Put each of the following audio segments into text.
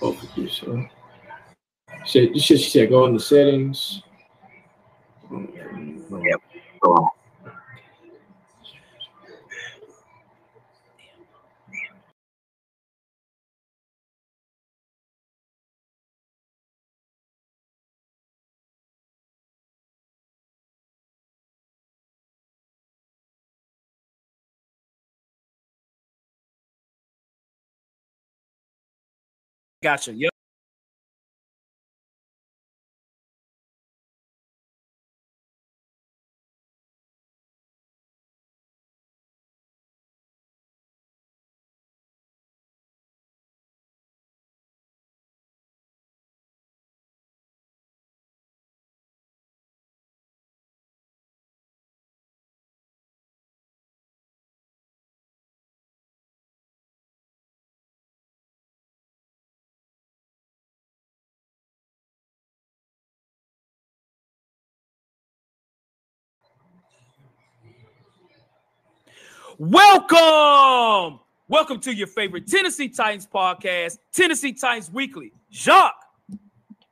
Overview, so. Shit, this shit, she said go into settings. Yep. Go on. Gotcha. Yep. Welcome. Welcome to your favorite Tennessee Titans podcast, Tennessee Titans Weekly. Jacques.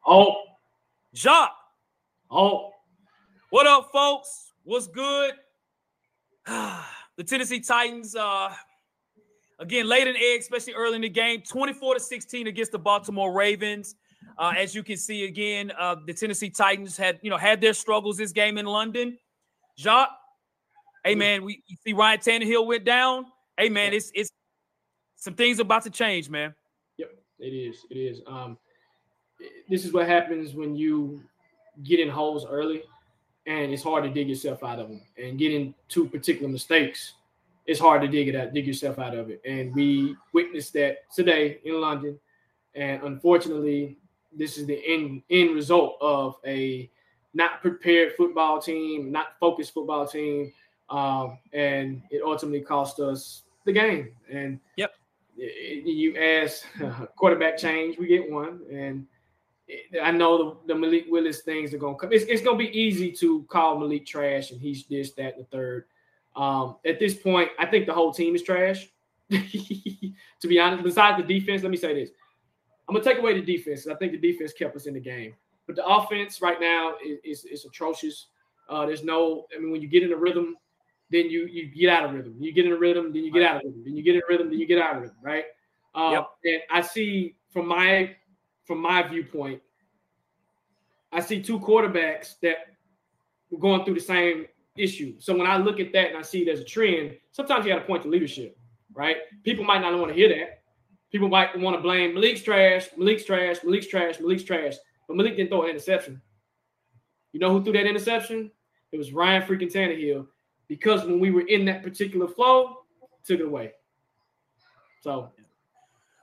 Oh, Jacques. oh, What up, folks? What's good? the Tennessee Titans, uh, again, late in the egg, especially early in the game, 24 to 16 against the Baltimore Ravens. Uh, as you can see again, uh, the Tennessee Titans had, you know, had their struggles this game in London. Jacques, hey man, we you see Ryan Tannehill went down. Hey man, it's it's some things about to change, man. Yep, it is. It is. Um, this is what happens when you get in holes early, and it's hard to dig yourself out of them. And getting two particular mistakes, it's hard to dig it out, dig yourself out of it. And we witnessed that today in London. And unfortunately, this is the end end result of a not prepared football team, not focused football team, um, and it ultimately cost us the game. And Yep. you ask quarterback change, we get one, and it- I know the, the Malik Willis things are gonna come. It's, it's gonna be easy to call Malik trash, and he's this, that, and the third. Um, at this point, I think the whole team is trash. to be honest, besides the defense, let me say this: I'm gonna take away the defense. I think the defense kept us in the game, but the offense right now is is, is atrocious. Uh, there's no, I mean, when you get in a rhythm, then you you get out of rhythm. You get in a rhythm, then you get out of rhythm. Then you get in a rhythm, then you get out of rhythm. Right? Uh, Yep. And I see from my from my viewpoint, I see two quarterbacks that were going through the same issue. So when I look at that and I see there's a trend, sometimes you got to point to leadership. right? People might not want to hear that. People might want to blame Malik's trash, Malik's trash, Malik's trash, Malik's trash. But Malik didn't throw an interception. You know who threw that interception? It was Ryan freaking Tannehill. Because when we were in that particular flow, took it away. So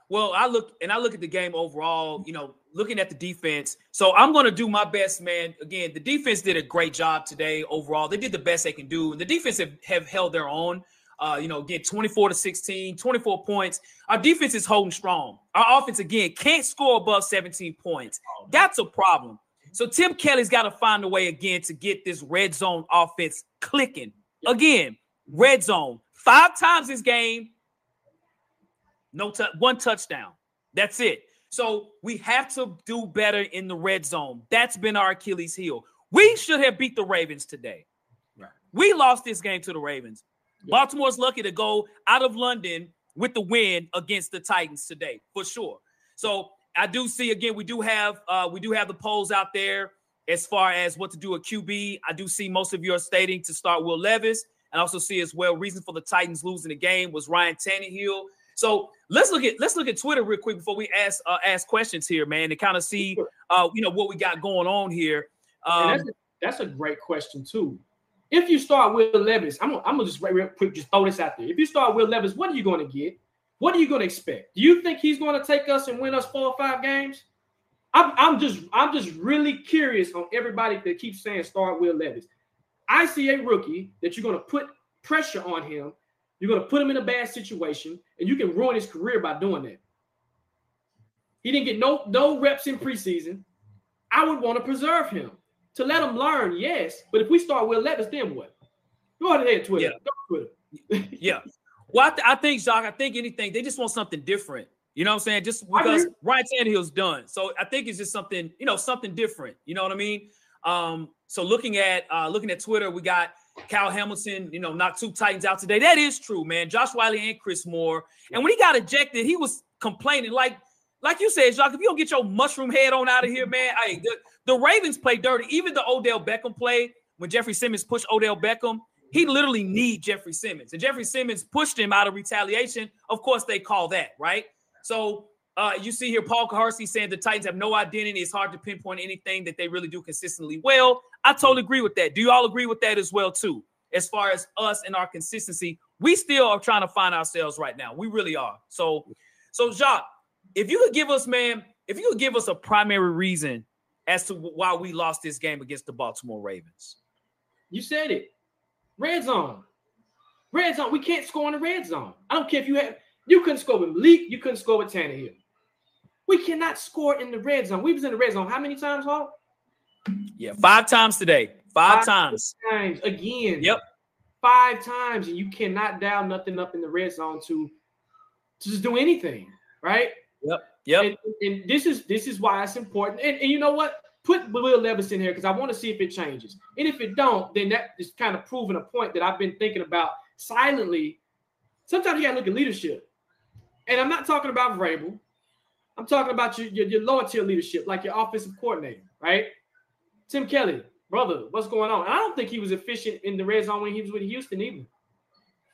well, I look and I look at the game overall, you know, looking at the defense. So I'm going to do my best, man. Again, the defense did a great job today overall. They did the best they can do. And the defense have, have held their own. Uh, you know, again, 24 to 16, 24 points. Our defense is holding strong. Our offense, again, can't score above 17 points. That's a problem. So Tim Kelly's got to find a way again to get this red zone offense clicking. Again, red zone. Five times this game, no t- one touchdown. That's it. So we have to do better in the red zone. That's been our Achilles heel. We should have beat the Ravens today. Right. We lost this game to the Ravens. Baltimore's lucky to go out of London with the win against the Titans today, for sure. So I do see again, we do have uh, we do have the polls out there as far as what to do at QB. I do see most of you are stating to start Will Levis, and also see as well reason for the Titans losing the game was Ryan Tannehill. So let's look at let's look at Twitter real quick before we ask uh, ask questions here, man, to kind of see uh, you know what we got going on here. Um, that's, a, that's a great question too. If you start Will Levis, I'm, I'm gonna just real quick just throw this out there. If you start Will Levis, what are you going to get? What are you going to expect? Do you think he's going to take us and win us four or five games? I'm, I'm just I'm just really curious on everybody that keeps saying start Will Levis. I see a rookie that you're going to put pressure on him. You're going to put him in a bad situation, and you can ruin his career by doing that. He didn't get no no reps in preseason. I would want to preserve him to let him learn, yes. But if we start Will Levis, then what? Go ahead, Twitter. Yeah. Twitter. yeah. Well, I, th- I, think, Jacques, I think anything, they just want something different. You know what I'm saying? Just because Ryan Tannehill's done. So I think it's just something, you know, something different. You know what I mean? Um, so looking at uh looking at Twitter, we got Kyle Hamilton, you know, knocked two Titans out today. That is true, man. Josh Whyle and Chris Moore. And when he got ejected, he was complaining like like you said, Jacques, if you don't get your mushroom head on out of here, man, hey, the, the Ravens play dirty. Even the Odell Beckham play when Jeffrey Simmons pushed Odell Beckham, he literally need Jeffrey Simmons. And Jeffrey Simmons pushed him out of retaliation. Of course, they call that, right? So uh, you see here Paul Kuharsky saying the Titans have no identity. It's hard to pinpoint anything that they really do consistently well. I totally agree with that. Do you all agree with that as well, too? As far as us and our consistency, we still are trying to find ourselves right now. We really are. So, so Jacques, if you could give us, man, if you could give us a primary reason as to why we lost this game against the Baltimore Ravens. You said it. Red zone. Red zone. We can't score in the red zone. I don't care if you have you couldn't score with Malik, you couldn't score with Tannehill. We cannot score in the red zone. We was in the red zone how many times, Hawk? Yeah, five times today. Five, five times. times. Again. Yep. Five times, and you cannot dial nothing up in the red zone to, to just do anything, right? Yep. Yep. And, and, this is this is why it's important. And, and you know what? Put Will Levis in here because I want to see if it changes. And if it don't, then that is kind of proving a point that I've been thinking about silently. Sometimes you gotta look at leadership. And I'm not talking about Vrabel. I'm talking about your, your, your lower tier leadership, like your offensive coordinator, right? Tim Kelly, brother, what's going on? And I don't think he was efficient in the red zone when he was with Houston either,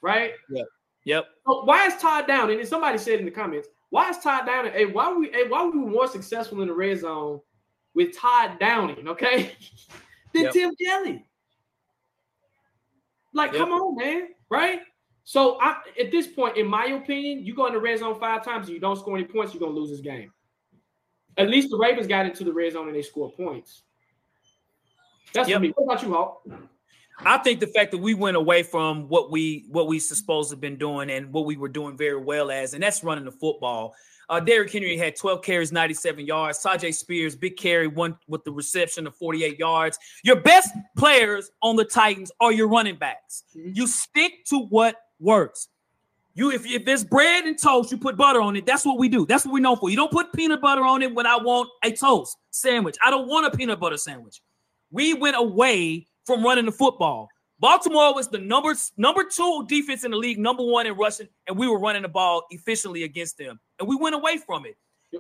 right? Yep. Yep. So why is Todd down? And somebody said in the comments, why is Todd Downing? Hey, why we hey, why were we more successful in the red zone with Todd Downing, okay, than yep. Tim Kelly? Like, yep. come on, man, right? So I, at this point, in my opinion, you go in the red zone five times and you don't score any points, you're gonna lose this game. At least the Ravens got into the red zone and they scored points. That's yep. me. What about you, Hawk? I think the fact that we went away from what we what we supposed to have been doing and what we were doing very well as, and that's running the football. Uh, Derrick Henry had 12 carries, 97 yards. Tyjae Spears, big carry, one with the reception of 48 yards. Your best players on the Titans are your running backs. Mm-hmm. You stick to what works. You if, if there's bread and toast, you put butter on it. That's what we do. That's what we know for. You don't put peanut butter on it when I want a toast sandwich. I don't want a peanut butter sandwich. We went away from running the football. Baltimore was the number number two defense in the league, number one in rushing, and we were running the ball efficiently against them, and we went away from it.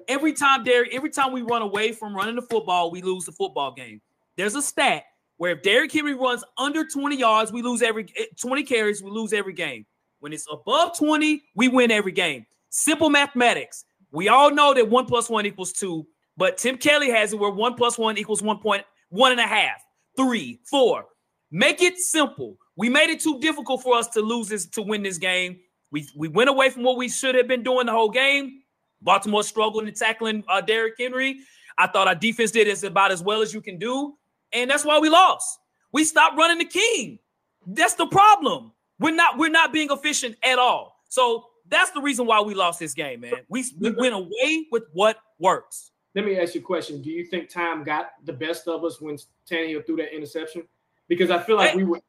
Every time, Derrick, every time we run away from running the football, we lose the football game. There's a stat where if Derrick Henry runs under 20 yards, we lose every eh, 20 carries, we lose every game. When it's above 20, we win every game. Simple mathematics. We all know that one plus one equals two, but Tim Kelly has it where one plus one equals one point one and a half, three, four. Make it simple. We made it too difficult for us to lose this to win this game. We we went away from what we should have been doing the whole game. Baltimore struggled in tackling uh, Derrick Henry. I thought our defense did as about as well as you can do, and that's why we lost. We stopped running the king. That's the problem. We're not we're not being efficient at all. So that's the reason why we lost this game, man. We, we went away with what works. Let me ask you a question. Do you think time got the best of us when Tannehill threw that interception? Because I feel like that, we were.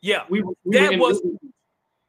Yeah, we, we that was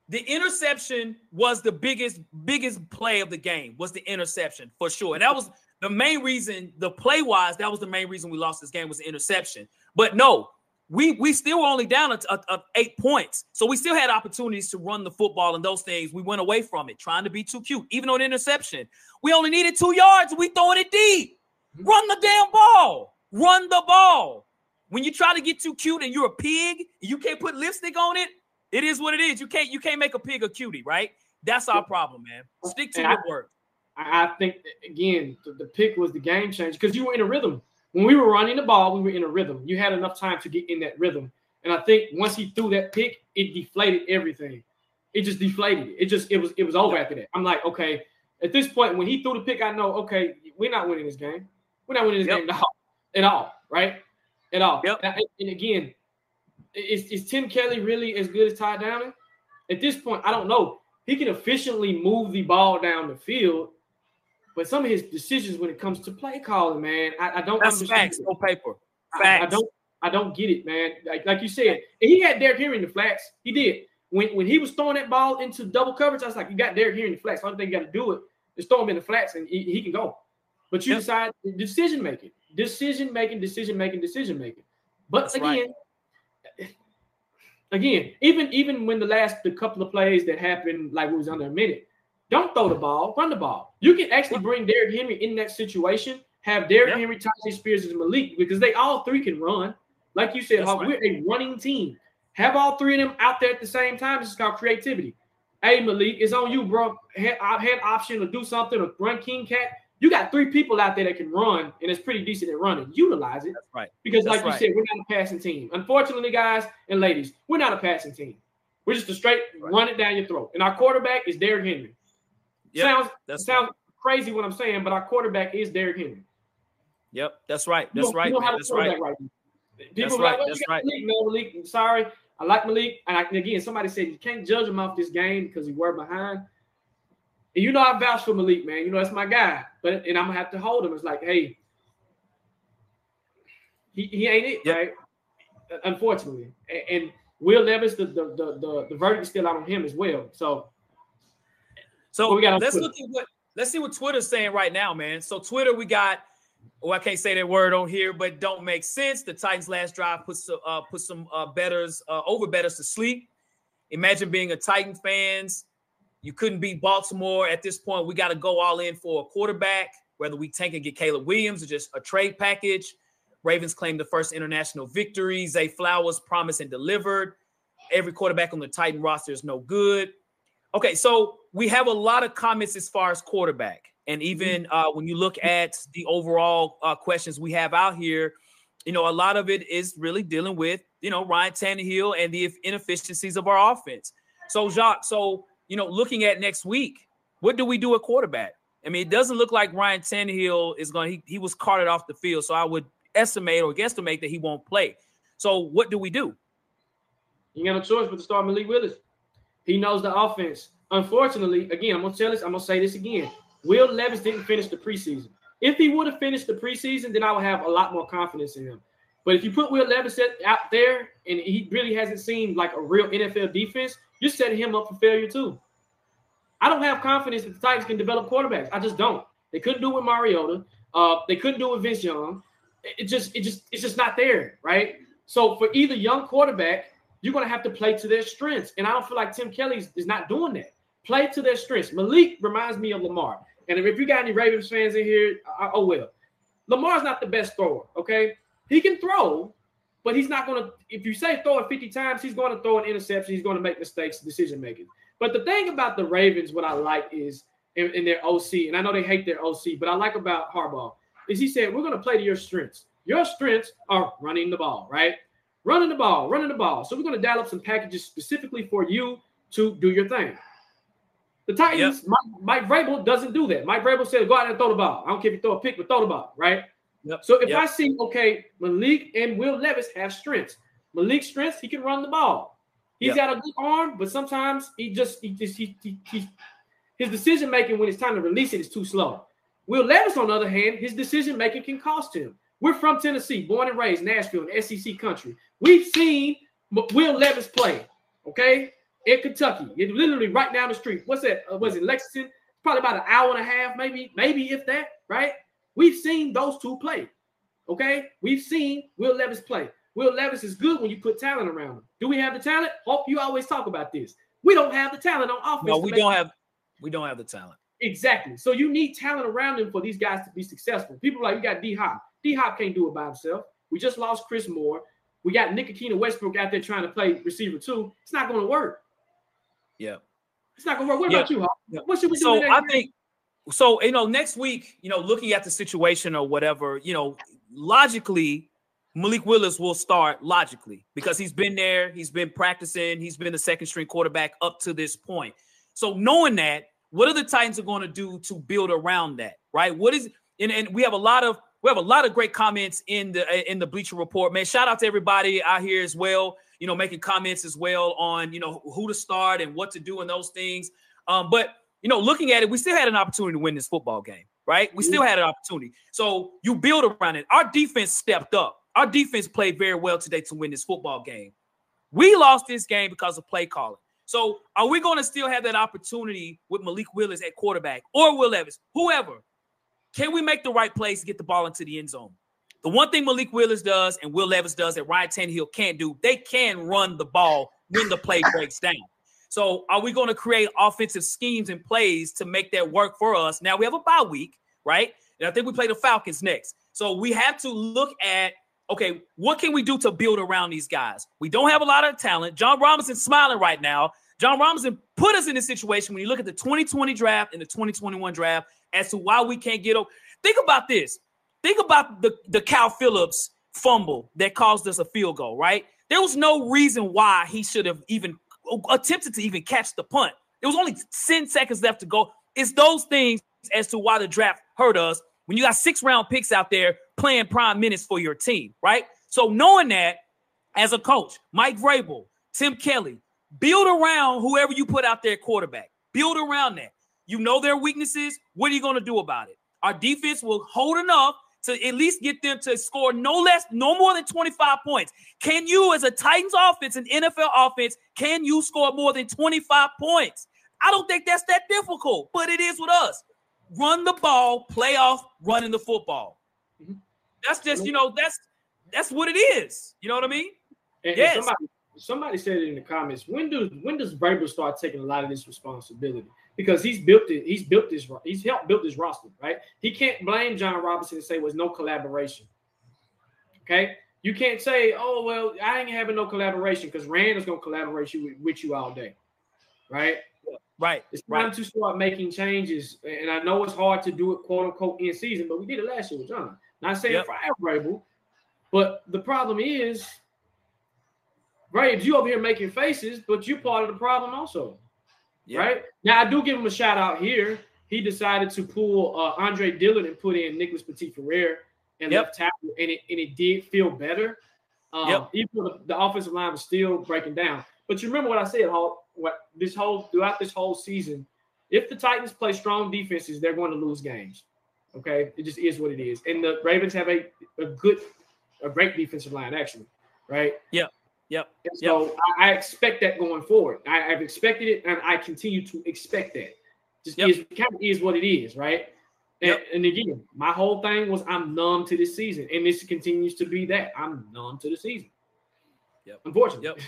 the interception was the biggest biggest play of the game was the interception for sure and that was the main reason the play wise that was the main reason we lost this game was the interception. But no we we still were only down at, eight points. So we still had opportunities to run the football and those things. We went away from it trying to be too cute even on interception. We only needed two yards. We throwing it deep. Run the damn ball. Run the ball. When you try to get too cute and you're a pig you can't put lipstick on it it is what it is. You can't you can't make a pig a cutie, right? That's our problem, man. Stick to your work. I think again, the, the pick was the game changer because you were in a rhythm. When we were running the ball, we were in a rhythm. You had enough time to get in that rhythm. And I think once he threw that pick, it deflated everything. It just deflated it. It just it was it was over after that. I'm like, okay, at this point, when he threw the pick, I know, okay, we're not winning this game. We're not winning this yep. game at all, at all, right? At all. Yep. And, and again, is, is Tim Kelly really as good as Todd Downing? At this point, I don't know. He can efficiently move the ball down the field, but some of his decisions when it comes to play calling, man, I, I don't That's understand. Facts, no paper. Facts. I, I, don't I don't get it, man. Like, like you said, he had Derrick Henry in the flats. He did. When when he was throwing that ball into double coverage, I was like, you got Derrick Henry in the flats. The only thing you got to do it is throw him in the flats and he, he can go. But you yep. decide decision making, decision making, decision making, decision making. But That's again, right again, even even when the last the couple of plays that happened, like it was under a minute, don't throw the ball, run the ball. You can actually bring Derrick Henry in that situation, have Derrick. Henry, Tyjae Spears, and Malik because they all three can run. Like you said, right. we're a running team. Have all three of them out there at the same time. This is called creativity. Hey, Malik, it's on you, bro. I had option to do something or run King Cat you got three people out there that can run and it's pretty decent at running. Utilize it. That's right. Because, That's like right. you said, we're not a passing team. Unfortunately, guys and ladies, we're not a passing team. We're just a straight right. run it down your throat. And our quarterback is Derrick Henry. Yep. Sounds That's sounds right. crazy what I'm saying, but our quarterback is Derrick Henry. Yep, that's right. That's right. That's right. right. People that's right. Like, oh, that's right. Malik, no, Malik. I'm sorry. I like Malik. And I, again, somebody said you can't judge him off this game because he were behind. And you know I vouch for Malik, man. You know that's my guy. But and I'm gonna have to hold him. It's like, hey, he, he ain't it, yep. right? Unfortunately. And, and Will Levis, the, the the, the the verdict is still out on him as well. So so we got let's Twitter. look at what let's see what Twitter's saying right now, man. So Twitter, we got oh, I can't say that word on here, but don't make sense. The Titans' last drive puts uh, put some uh, betters uh, over betters to sleep. Imagine being a Titan fans you couldn't beat Baltimore at this point. We got to go all in for a quarterback, whether we tank and get Caleb Williams or just a trade package. Ravens claim the first international victory. Zay Flowers promised and delivered. Every quarterback on the Titan roster is no good. Okay, so we have a lot of comments as far as quarterback. And even mm-hmm. uh, when you look at the overall uh, questions we have out here, you know, a lot of it is really dealing with, you know, Ryan Tannehill and the inefficiencies of our offense. So, Jacques, so you know, looking at next week, what do we do at quarterback? I mean, it doesn't look like Ryan Tannehill is going. He, he was carted off the field, so I would estimate or guesstimate that he won't play. So, what do we do? You got no choice but to start Malik Willis. He knows the offense. Unfortunately, again, I'm gonna tell this. I'm gonna say this again. Will Levis didn't finish the preseason. If he would have finished the preseason, then I would have a lot more confidence in him. But if you put Will Levis out there and he really hasn't seen like a real NFL defense, you're setting him up for failure too. I don't have confidence that the Titans can develop quarterbacks. I just don't. They couldn't do it with Mariota. Uh, they couldn't do it with Vince Young. It just, it just, it's just not there, right? So for either young quarterback, you're going to have to play to their strengths, and I don't feel like Tim Kelly is not doing that. Play to their strengths. Malik reminds me of Lamar, and if you got any Ravens fans in here, I, oh well. Lamar's not the best thrower. Okay, he can throw, but he's not going to, if you say throw it 50 times, he's going to throw an interception. He's going to make mistakes, decision making. But the thing about the Ravens, what I like is in, in their OC, and I know they hate their OC, but I like about Harbaugh is he said, We're going to play to your strengths. Your strengths are running the ball, right? Running the ball, running the ball. So we're going to dial up some packages specifically for you to do your thing. The Titans, yep. Mike, Mike Vrabel doesn't do that. Mike Vrabel said, go out and throw the ball. I don't care if you throw a pick, but throw the ball, right? Yep. So if yep. I see, okay, Malik and Will Levis have strengths. Malik's strengths, he can run the ball. He's got a good arm, but sometimes he just he just he, he, he his decision making when it's time to release it is too slow. Will Levis, on the other hand, his decision making can cost him. We're from Tennessee, born and raised in Nashville, in SEC country. We've seen Will Levis play, okay, in Kentucky. It's literally right down the street. What's that? Uh, was it Lexington? Probably about an hour and a half, maybe, maybe if that, right? We've seen those two play, okay? We've seen Will Levis play. Will Levis is good when you put talent around him. Do we have the talent? Hope you always talk about this. We don't have the talent on offense. No, we don't have. We don't have the talent. Exactly. So you need talent around him for these guys to be successful. People like you got D Hop. D Hop can't do it by himself. We just lost Chris Moore. We got Ntilikina Westbrook out there trying to play receiver too. It's not going to work. Yeah. It's not going to work. What yeah. about you, Hop? Yeah. What should we do? So I think so. You know, next week, you know, looking at the situation or whatever, you know, logically, Malik Willis will start logically because he's been there, he's been practicing, he's been the second string quarterback up to this point. So knowing that, what are the Titans are going to do to build around that? Right? What is and, and we have a lot of we have a lot of great comments in the in the Bleacher Report. Man, shout out to everybody out here as well. You know, making comments as well on you know who to start and what to do and those things. Um, but you know, looking at it, we still had an opportunity to win this football game, right? We still had an opportunity. So you build around it. Our defense stepped up. Our defense played very well today to win this football game. We lost this game because of play calling. So are we going to still have that opportunity with Malik Willis at quarterback or Will Levis, whoever? Can we make the right plays to get the ball into the end zone? The one thing Malik Willis does and Will Levis does that Ryan Tannehill can't do, they can run the ball when the play breaks down. So are we going to create offensive schemes and plays to make that work for us? Now we have a bye week, right? And I think we play the Falcons next. So we have to look at okay, what can we do to build around these guys? We don't have a lot of talent. Jon Robinson smiling right now. Jon Robinson put us in this situation when you look at the 2020 draft and the 2021 draft as to why we can't get over. Think about this. Think about the, the Kyle Phillips fumble that caused us a field goal, right? There was no reason why he should have even uh, attempted to even catch the punt. There was only 10 seconds left to go. It's those things as to why the draft hurt us when you got six round picks out there playing prime minutes for your team, right? So knowing that as a coach, Mike Vrabel, Tim Kelly, build around whoever you put out there quarterback. Build around that. You know their weaknesses. What are you going to do about it? Our defense will hold enough to at least get them to score no less, no more than 25 points. Can you, as a Titans offense, an NFL offense, can you score more than 25 points? I don't think that's that difficult, but it is with us run the ball, play off running the football. Mm-hmm. That's just, you know, that's that's what it is. You know what I mean? And, yes. And somebody, somebody said it in the comments. When does when does Vrabel start taking a lot of this responsibility? Because he's built it, he's built this, he's helped build this roster, right? He can't blame Jon Robinson and say was no collaboration. Okay. You can't say, oh well, I ain't having no collaboration because Rand is gonna collaborate you with, with you all day. Right? Right. It's time right. to start making changes. And I know it's hard to do it quote unquote in season, but we did it last year with John. Not saying yep. for but the problem is, right, you over here making faces, but you're part of the problem also. Yep. Right? Now I do give him a shout out here. He decided to pull uh, Andre Dillard and put in Nicholas Petit Frere and yep. left tackle, and it and it did feel better. Um, yep. even the, the offensive line was still breaking down. But you remember what I said, Hawk, what this whole throughout this whole season, if the Titans play strong defenses, they're going to lose games. Okay, it just is what it is. And the Ravens have a, a good, a great defensive line, actually, right? Yep. Yep. And so yep. I, I, expect that going forward. I, have expected it, and I continue to expect that. Just yep. is kind of is what it is, right? And, yep. and again, my whole thing was I'm numb to this season, and this continues to be that I'm numb to the season. Yep. Unfortunately. Yep.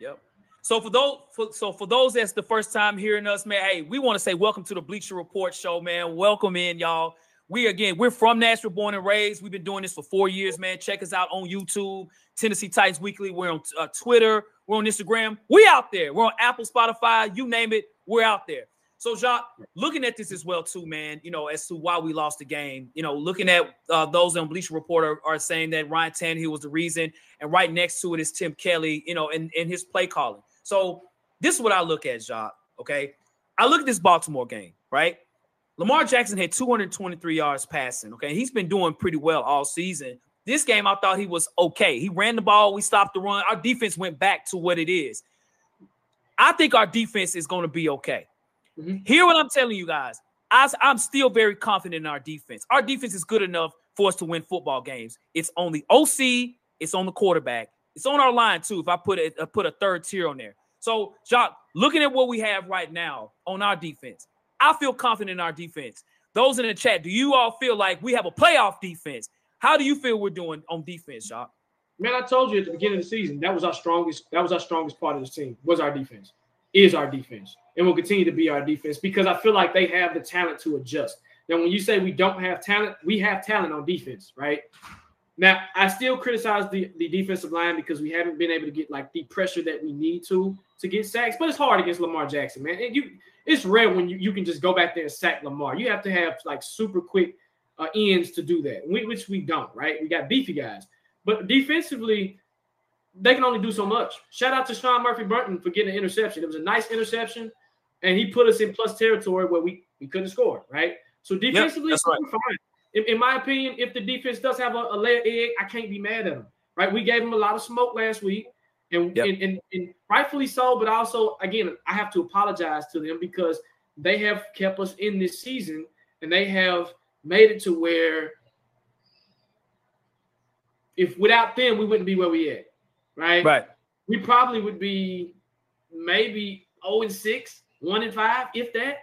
Yep. So for those, for, so for those that's the first time hearing us, man, hey, we want to say welcome to the Bleacher Report show, man. Welcome in, y'all. We again, we're from Nashville, born and raised. We've been doing this for four years, man. Check us out on YouTube, Tennessee Titans Weekly. We're on uh, Twitter. We're on Instagram. We out there. We're on Apple, Spotify, you name it. We're out there. So, Jacques, looking at this as well, too, man, you know, as to why we lost the game, you know, looking at uh, those on Bleacher Report are, are, saying that Ryan Tannehill was the reason, and right next to it is Tim Kelly, you know, and, and his play calling. So, this is what I look at, Jacques, okay? I look at this Baltimore game, right? Lamar Jackson had 223 yards passing, okay? He's been doing pretty well all season. This game, I thought he was okay. He ran the ball, we stopped the run. Our defense went back to what it is. I think our defense is going to be okay. Mm-hmm. Hear what I'm telling you guys. I, I'm still very confident in our defense. Our defense is good enough for us to win football games. It's on the OC, it's on the quarterback, it's on our line too. If I put a put a third tier on there. So, Jock, looking at what we have right now on our defense, I feel confident in our defense. Those in the chat, do you all feel like we have a playoff defense? How do you feel we're doing on defense, Jacques? Man, I told you at the beginning of the season that was our strongest. That was our strongest part of the team. Was our defense? Is our defense? and will continue to be our defense because I feel like they have the talent to adjust. Now, when you say we don't have talent, we have talent on defense, right? Now, I still criticize the, the defensive line because we haven't been able to get like the pressure that we need to to get sacks, but it's hard against Lamar Jackson, man. And you it's rare when you, you can just go back there and sack Lamar. You have to have like super quick uh, ends to do that, which we don't, right? We got beefy guys. But defensively, they can only do so much. Shout out to Sean Murphy-Bunting for getting an interception. It was a nice interception and he put us in plus territory where we, we couldn't score, right? So defensively, yep, right. fine. In, in, my opinion, if the defense does have a, a layer egg, I can't be mad at them, right? We gave them a lot of smoke last week, and, yep. and, and, and rightfully so. But also, again, I have to apologize to them because they have kept us in this season, and they have made it to where if without them, we wouldn't be where we at, right? Right. We probably would be maybe 0 and 6 one and five, if that,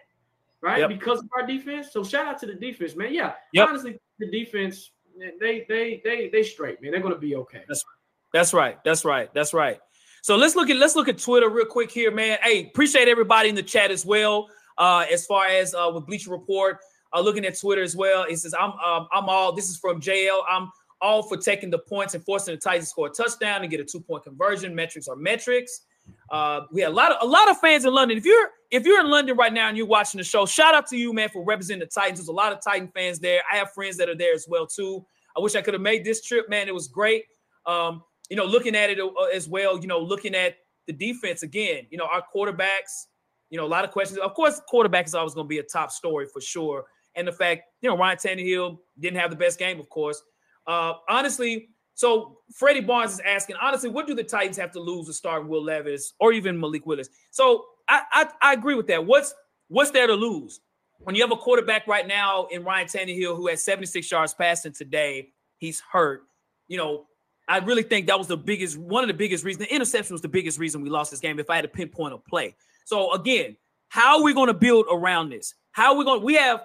right? Yep. Because of our defense. So shout out to the defense, man. Yeah, yep. honestly, the defense, they they they they straight, man. They're gonna be okay. That's right. That's right. That's right. That's right. So let's look at let's look at Twitter real quick here, man. Hey, appreciate everybody in the chat as well. Uh, as far as uh, with Bleacher Report, uh, looking at Twitter as well. It says I'm um, I'm all. This is from JL. I'm all for taking the points and forcing the Titans to score a touchdown and get a two point conversion. Metrics are metrics. Uh, we had a lot of a lot of fans in London. If you're if you're in London right now and you're watching the show, shout out to you, man, for representing the Titans. There's a lot of Titan fans there. I have friends that are there as well too. I wish I could have made this trip, man. It was great. Um, you know, looking at it uh, as well. You know, looking at the defense again. You know, our quarterbacks. You know, a lot of questions. Of course, quarterback is always going to be a top story for sure. And the fact, you know, Ryan Tannehill didn't have the best game, of course. Uh, honestly, so Freddie Barnes is asking, honestly, what do the Titans have to lose to start Will Levis or even Malik Willis? So I, I, I agree with that. What's what's there to lose? When you have a quarterback right now in Ryan Tannehill who has 76 yards passing today, he's hurt. You know, I really think that was the biggest, one of the biggest reasons. The interception was the biggest reason we lost this game. If I had to pinpoint a play, so again, how are we going to build around this? How are we going? We have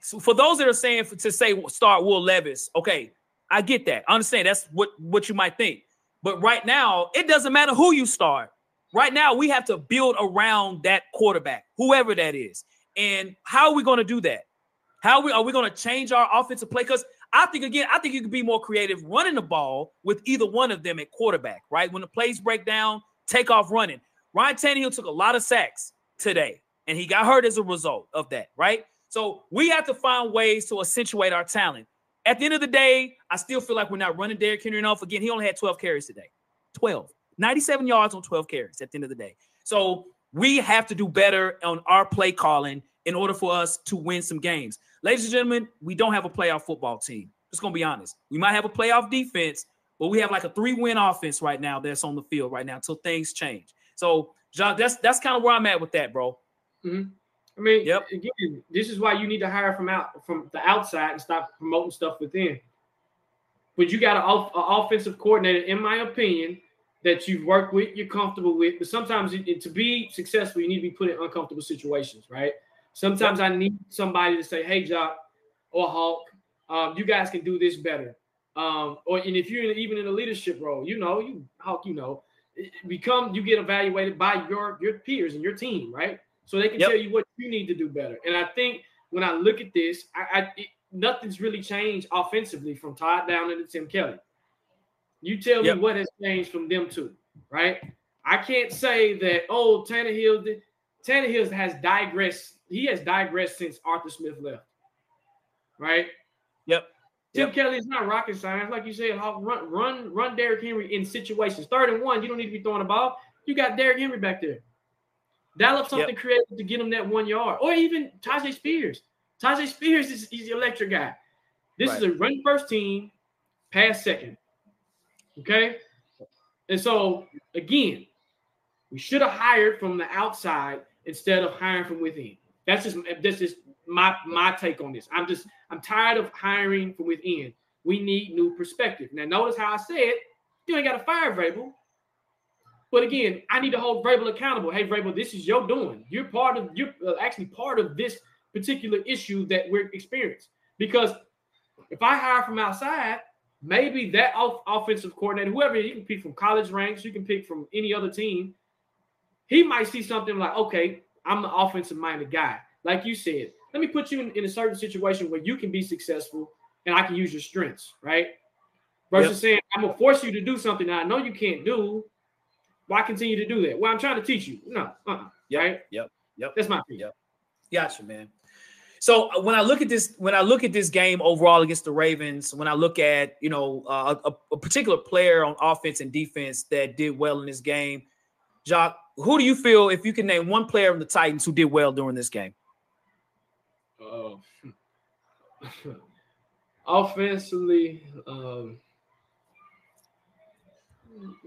so for those that are saying for, to say start Will Levis. Okay, I get that. I understand that's what what you might think. But right now, it doesn't matter who you start. Right now, we have to build around that quarterback, whoever that is. And how are we going to do that? How we are we going to change our offensive play? Because I think again, I think you can be more creative running the ball with either one of them at quarterback, right? When the plays break down, take off running. Ryan Tannehill took a lot of sacks today, and he got hurt as a result of that, right? So we have to find ways to accentuate our talent. At the end of the day, I still feel like we're not running Derrick Henry enough. Again, he only had 12 carries today. 12. 97 yards on 12 carries at the end of the day. So we have to do better on our play calling in order for us to win some games. Ladies and gentlemen, we don't have a playoff football team. Just gonna be honest. We might have a playoff defense, but we have like a three-win offense right now that's on the field right now until things change. So, John, that's that's kind of where I'm at with that, bro. Mm-hmm. I mean, yep. again, this is why you need to hire from out from the outside and stop promoting stuff within. But you got an offensive coordinator, in my opinion, that you've worked with, you're comfortable with. But sometimes it, to be successful, you need to be put in uncomfortable situations, right? Sometimes yep. I need somebody to say, "Hey, Jock or Hawk, um, you guys can do this better." Um, or and if you're in, even in a leadership role, you know, you Hawk, you know, become you get evaluated by your your peers and your team, right? so they can yep. tell you what you need to do better. And I think when I look at this, I, I nothing's really changed offensively from Todd Down to Tim Kelly. You tell yep. me what has changed from them two, right? I can't say that, oh, Tannehill did. Tannehill has digressed. He has digressed since Arthur Smith left, right? Yep. Tim yep. Kelly is not rocket science, like you said. Run, run, run Derrick Henry in situations. Third and one, you don't need to be throwing the ball. You got Derrick Henry back there. Dial up something yep. creative to get him that one yard, or even Tyjae Spears. Tyjae Spears is he's the electric guy. This right. is a run first team, pass second. Okay, and so again, we should have hired from the outside instead of hiring from within. That's just that's just my my take on this. I'm just I'm tired of hiring from within. We need new perspective. Now, notice how I said you ain't got to fire Vrabel. But again, I need to hold Vrabel accountable. Hey, Vrabel, this is your doing. You're part of. You're uh, actually part of this particular issue that we're experiencing. Because if I hire from outside, maybe that off- offensive coordinator, whoever you can pick from college ranks, you can pick from any other team, he might see something like, okay, I'm the offensive minded guy. Like you said, let me put you in, in, a certain situation where you can be successful and I can use your strengths, right? Versus yep. saying, I'm gonna force you to do something I know you can't do. Why continue to do that? Well, I'm trying to teach you. No, uh-uh, yep. right? Yep. Yep. That's my opinion. Yep. Gotcha, man. So uh, when I look at this, when I look at this game overall against the Ravens, when I look at you know uh, a, a, particular player on offense and defense that did well in this game, Jacques, who do you feel if you can name one player on the Titans who did well during this game? Uh, offensively, um,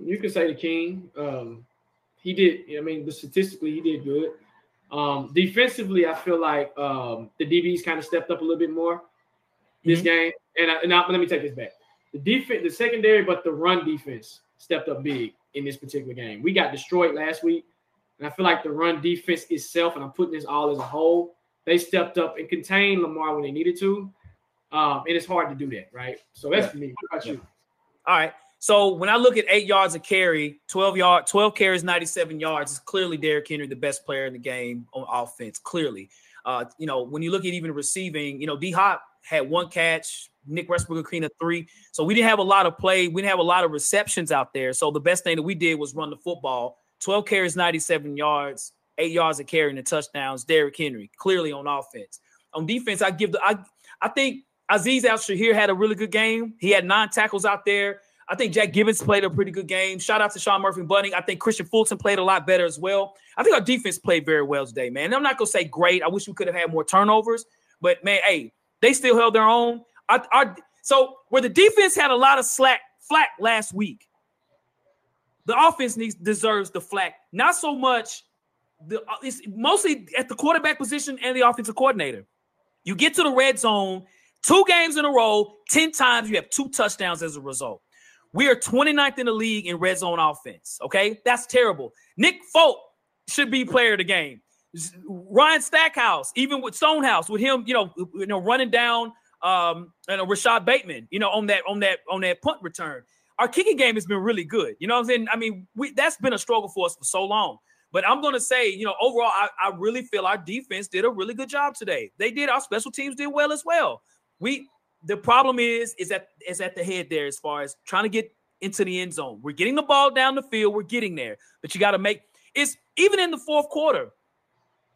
you could say the King. Um, he did. I mean, statistically, he did good. Um, defensively, I feel like um, the DBs kind of stepped up a little bit more this mm-hmm. game. And, I, and I, let me take this back. The defense, the secondary, but the run defense stepped up big in this particular game. We got destroyed last week, and I feel like the run defense itself, and I'm putting this all as a whole, they stepped up and contained Lamar when they needed to. Um, and it's hard to do that, right? So that's yeah. for me. What about yeah. you? All right. So when I look at eight yards of carry, 12 yard, 12 carries, 97 yards, it's clearly Derrick Henry, the best player in the game on offense. Clearly. Uh, you know, when you look at even receiving, you know, D Hop had one catch, Nick Westbrook Green three. So we didn't have a lot of play. We didn't have a lot of receptions out there. So the best thing that we did was run the football. 12 carries, 97 yards, eight yards of carrying the touchdowns. Derrick Henry clearly on offense. On defense, I give the I I think Azeez Al-Shaair had a really good game. He had nine tackles out there. I think Jack Gibbens played a pretty good game. Shout out to Sean Murphy and Bunting. I think Kristian Fulton played a lot better as well. I think our defense played very well today, man. And I'm not gonna say great. I wish we could have had more turnovers, but man, hey, they still held their own. Our, so where the defense had a lot of slack flack last week, the offense needs deserves the flack. Not so much the uh, it's mostly at the quarterback position and the offensive coordinator. You get to the red zone, two games in a row, 10 times you have two touchdowns as a result. We are 29th in the league in red zone offense. Okay, that's terrible. Nick Folk should be player of the game. Ryan Stonehouse, even with Stonehouse, with him, you know, you know, running down um and Rashod Bateman, you know, on that on that on that punt return. Our kicking game has been really good. You know what I'm saying? I mean, we that's been a struggle for us for so long. But I'm going to say, you know, overall, I, I really feel our defense did a really good job today. They did. Our special teams did well as well. We the problem is is at is at the head there as far as trying to get into the end zone. We're getting the ball down the field. We're getting there, but you got to make it's even in the fourth quarter.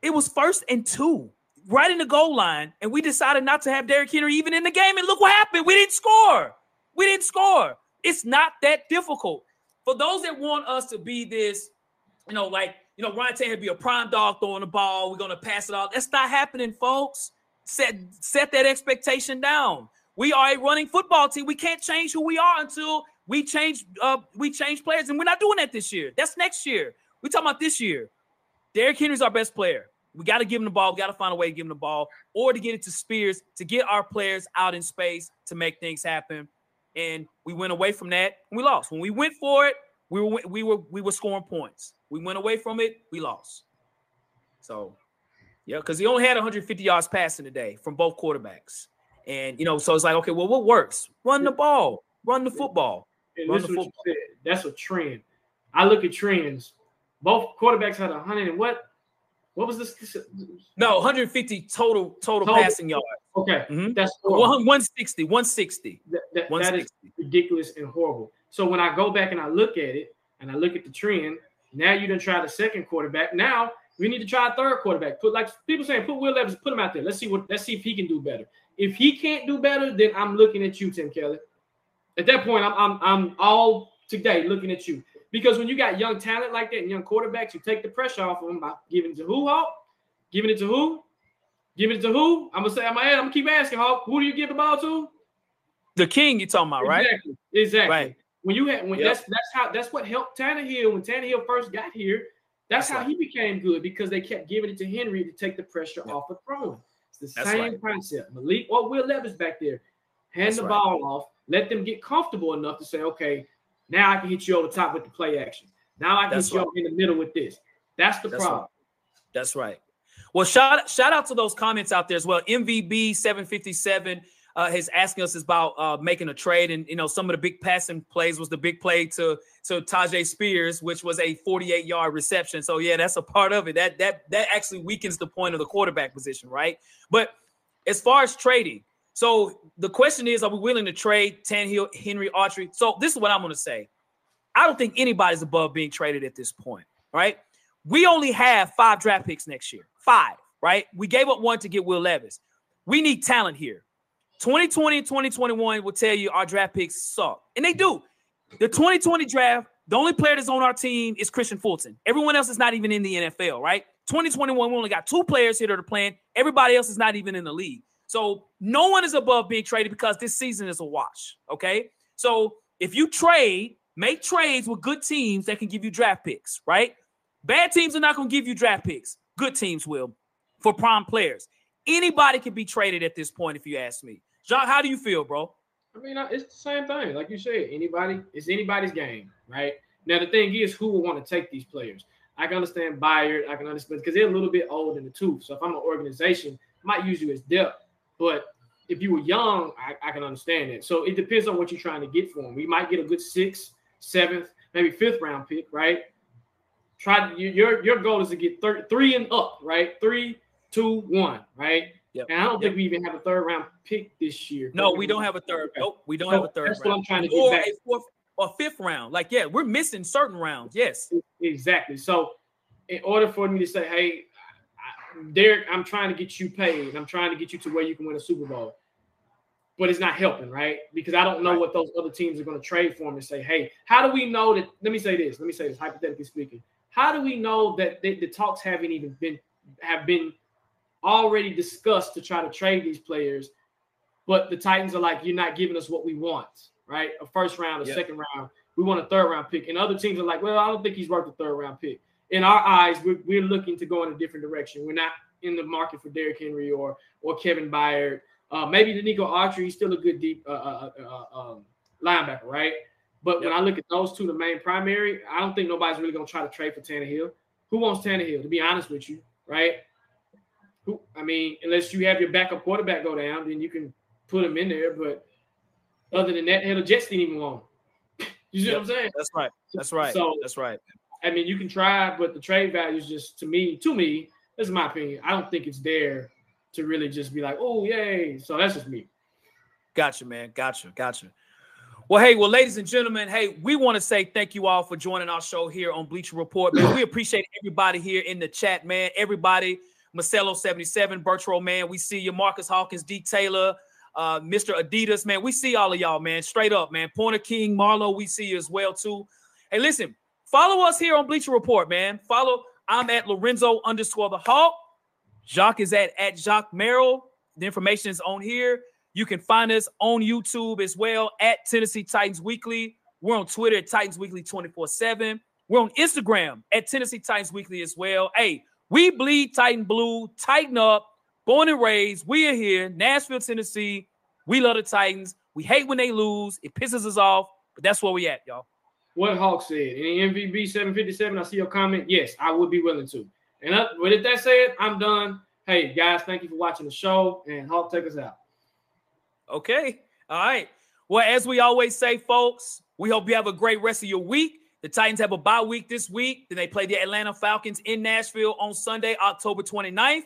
It was first and two, right in the goal line, and we decided not to have Derrick Henry even in the game. And look what happened. We didn't score. We didn't score. It's not that difficult. For those that want us to be this, you know, like, you know, Ryan Tannehill be a prime dog throwing the ball. We're gonna pass it off. That's not happening, folks. Set set that expectation down. We are a running football team. We can't change who we are until we change uh we change players, and we're not doing that this year. That's next year. we talking about this year. Derrick Henry's our best player. We got to give him the ball. We got to find a way to give him the ball or to get it to Spears to get our players out in space to make things happen. And we went away from that and we lost. When we went for it, we were we were we were scoring points. We went away from it, we lost. So, yeah, because he only had 150 yards passing today from both quarterbacks. And you know, so it's like, okay, well, what works? Run the ball, run the football. Run the football. That's a trend. I look at trends. Both quarterbacks had a 100 and what? What was this? No, 150 total total, total passing yards. Okay, Mhm. that's horrible. 160, 160. That, that, that is ridiculous and horrible. So when I go back and I look at it and I look at the trend, now you done try the second quarterback. Now we need to try a third quarterback. Put like people saying, put Will Levis, put him out there. Let's see what let's see if he can do better. If he can't do better, then I'm looking at you, Tim Kelly. At that point, I'm I'm I'm all today looking at you. Because when you got young talent like that and young quarterbacks, you take the pressure off of them by giving it to who, Hawk? Giving it to who? Giving it to who? I'm gonna say, I'm gonna, I'm gonna keep asking, Hawk. Who do you give the ball to? The king you talking about, right? Exactly. Exactly. Right. When you had when Yep. that's that's how that's what helped Tannehill when Tannehill first got here. That's, That's how right. he became good because they kept giving it to Henry to take the pressure Yep. off of throwing. It's the That's same right. concept. Malik or Will Levis back there. Hand That's the right. ball off. Let them get comfortable enough to say, okay, now I can hit you over the top with the play action. Now I can That's hit you right. over in the middle with this. That's the That's problem. That's right. Well, shout shout out to those comments out there as well. MVB seven fifty seven uh, is asking us about uh, making a trade, and you know some of the big passing plays was the big play to to Tyjae Spears, which was a forty eight yard reception. So yeah, that's a part of it. That that that actually weakens the point of the quarterback position, right? But as far as trading, so the question is, are we willing to trade Tannehill, Henry, Autry? So this is what I'm going to say. I don't think anybody's above being traded at this point, right? We only have five draft picks next year. Five, right? We gave up one to get Will Levis. We need talent here. 2020 and 2021 will tell you our draft picks suck. And they do. The 2020 draft, the only player that's on our team is Kristian Fulton. Everyone else is not even in the NFL, right? 2021, we only got two players here that are playing. Everybody else is not even in the league. So no one is above being traded because this season is a wash. Okay. So if you trade, make trades with good teams that can give you draft picks, right? Bad teams are not going to give you draft picks. Good teams will for prime players. Anybody can be traded at this point, if you ask me. Jacques, how do you feel, bro? I mean, it's the same thing. Like you said, anybody, it's anybody's game, right? Now, the thing is, who will want to take these players? I can understand Byard. I can understand because they're a little bit old in the tooth. So if I'm an organization, I might use you as depth. But if you were young, I, I can understand it. So it depends on what you're trying to get for them. We might get a good sixth, seventh, maybe fifth round pick, right? Try you- your your goal is to get thir- three and up, right? Three, two, one, right? Yep. And I don't Yep. think we even have a third round pick this year. No, we don't have a third. Nope, we don't So have a third that's what round. I'm trying to get or back. a fourth or fifth round. Like, yeah, we're missing certain rounds. Yes. Exactly. So, in order for me to say, "Hey, I- Derrick, I'm trying to get you paid. I'm trying to get you to where you can win a Super Bowl," but it's not helping, right? Because I don't know Right. what those other teams are going to trade for him and say, "Hey, how do we know that?" Let me say this. Let me say this, hypothetically speaking. How do we know that the, the talks haven't even been have been already discussed to try to trade these players, but the Titans are like, "You're not giving us what we want." Right? A first round, a Yep. second round. We want a third round pick. And other teams are like, well, I don't think he's worth a third round pick. In our eyes, we're, we're looking to go in a different direction. We're not in the market for Derrick Henry or or Kevin Byard. Uh, maybe Denico Autry, he's still a good deep uh, uh, uh, um, linebacker, right? But when I look at those two, the main primary, I don't think nobody's really going to try to trade for Tannehill. Who wants Tannehill? To be honest with you, right? Who? I mean, unless you have your backup quarterback go down, then you can put him in there. But other than that, hell, the Jets didn't even want him. you see what I'm saying? That's right. That's right. So- That's right. I mean, you can try, but the trade value is just to me, to me, this is my opinion. I don't think it's there to really just be like, oh, yay. So that's just me. Gotcha, man. Gotcha. Gotcha. Well, hey, well, ladies and gentlemen, hey, we want to say thank you all for joining our show here on Bleacher Report, man. We appreciate everybody here in the chat, man. Everybody, Marcelo77, Bertro, man. We see you, Marcus Hawkins, D. Taylor, uh, Mr. Adidas, man. We see all of y'all, man. Straight up, man. Pointer King, Marlo, we see you as well, too. Hey, listen, follow us here on Bleacher Report, man. Follow, I'm at Lorenzo underscore the Hawk. Jacques is at, at Jacques Merrill. The information is on here. You can find us on YouTube as well at Tennessee Titans Weekly. We're on Twitter at Titans Weekly 24 7. We're on Instagram at Tennessee Titans Weekly as well. Hey, we bleed Titan Blue. Titan Up. Born and raised. We are here, Nashville, Tennessee. We love the Titans. We hate when they lose. It pisses us off, but that's where we at, y'all. What Hawk said in the MVB 757, I see your comment. Yes, I would be willing to. And uh, with that said, I'm done. Hey, guys, thank you for watching the show. And Hawk, take us out. Okay. All right. Well, as we always say, folks, we hope you have a great rest of your week. The Titans have a bye week this week. Then they play the Atlanta Falcons in Nashville on Sunday, October 29th.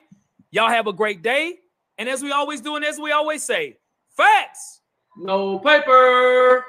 Y'all have a great day. And as we always do, and as we always say, facts. No paper.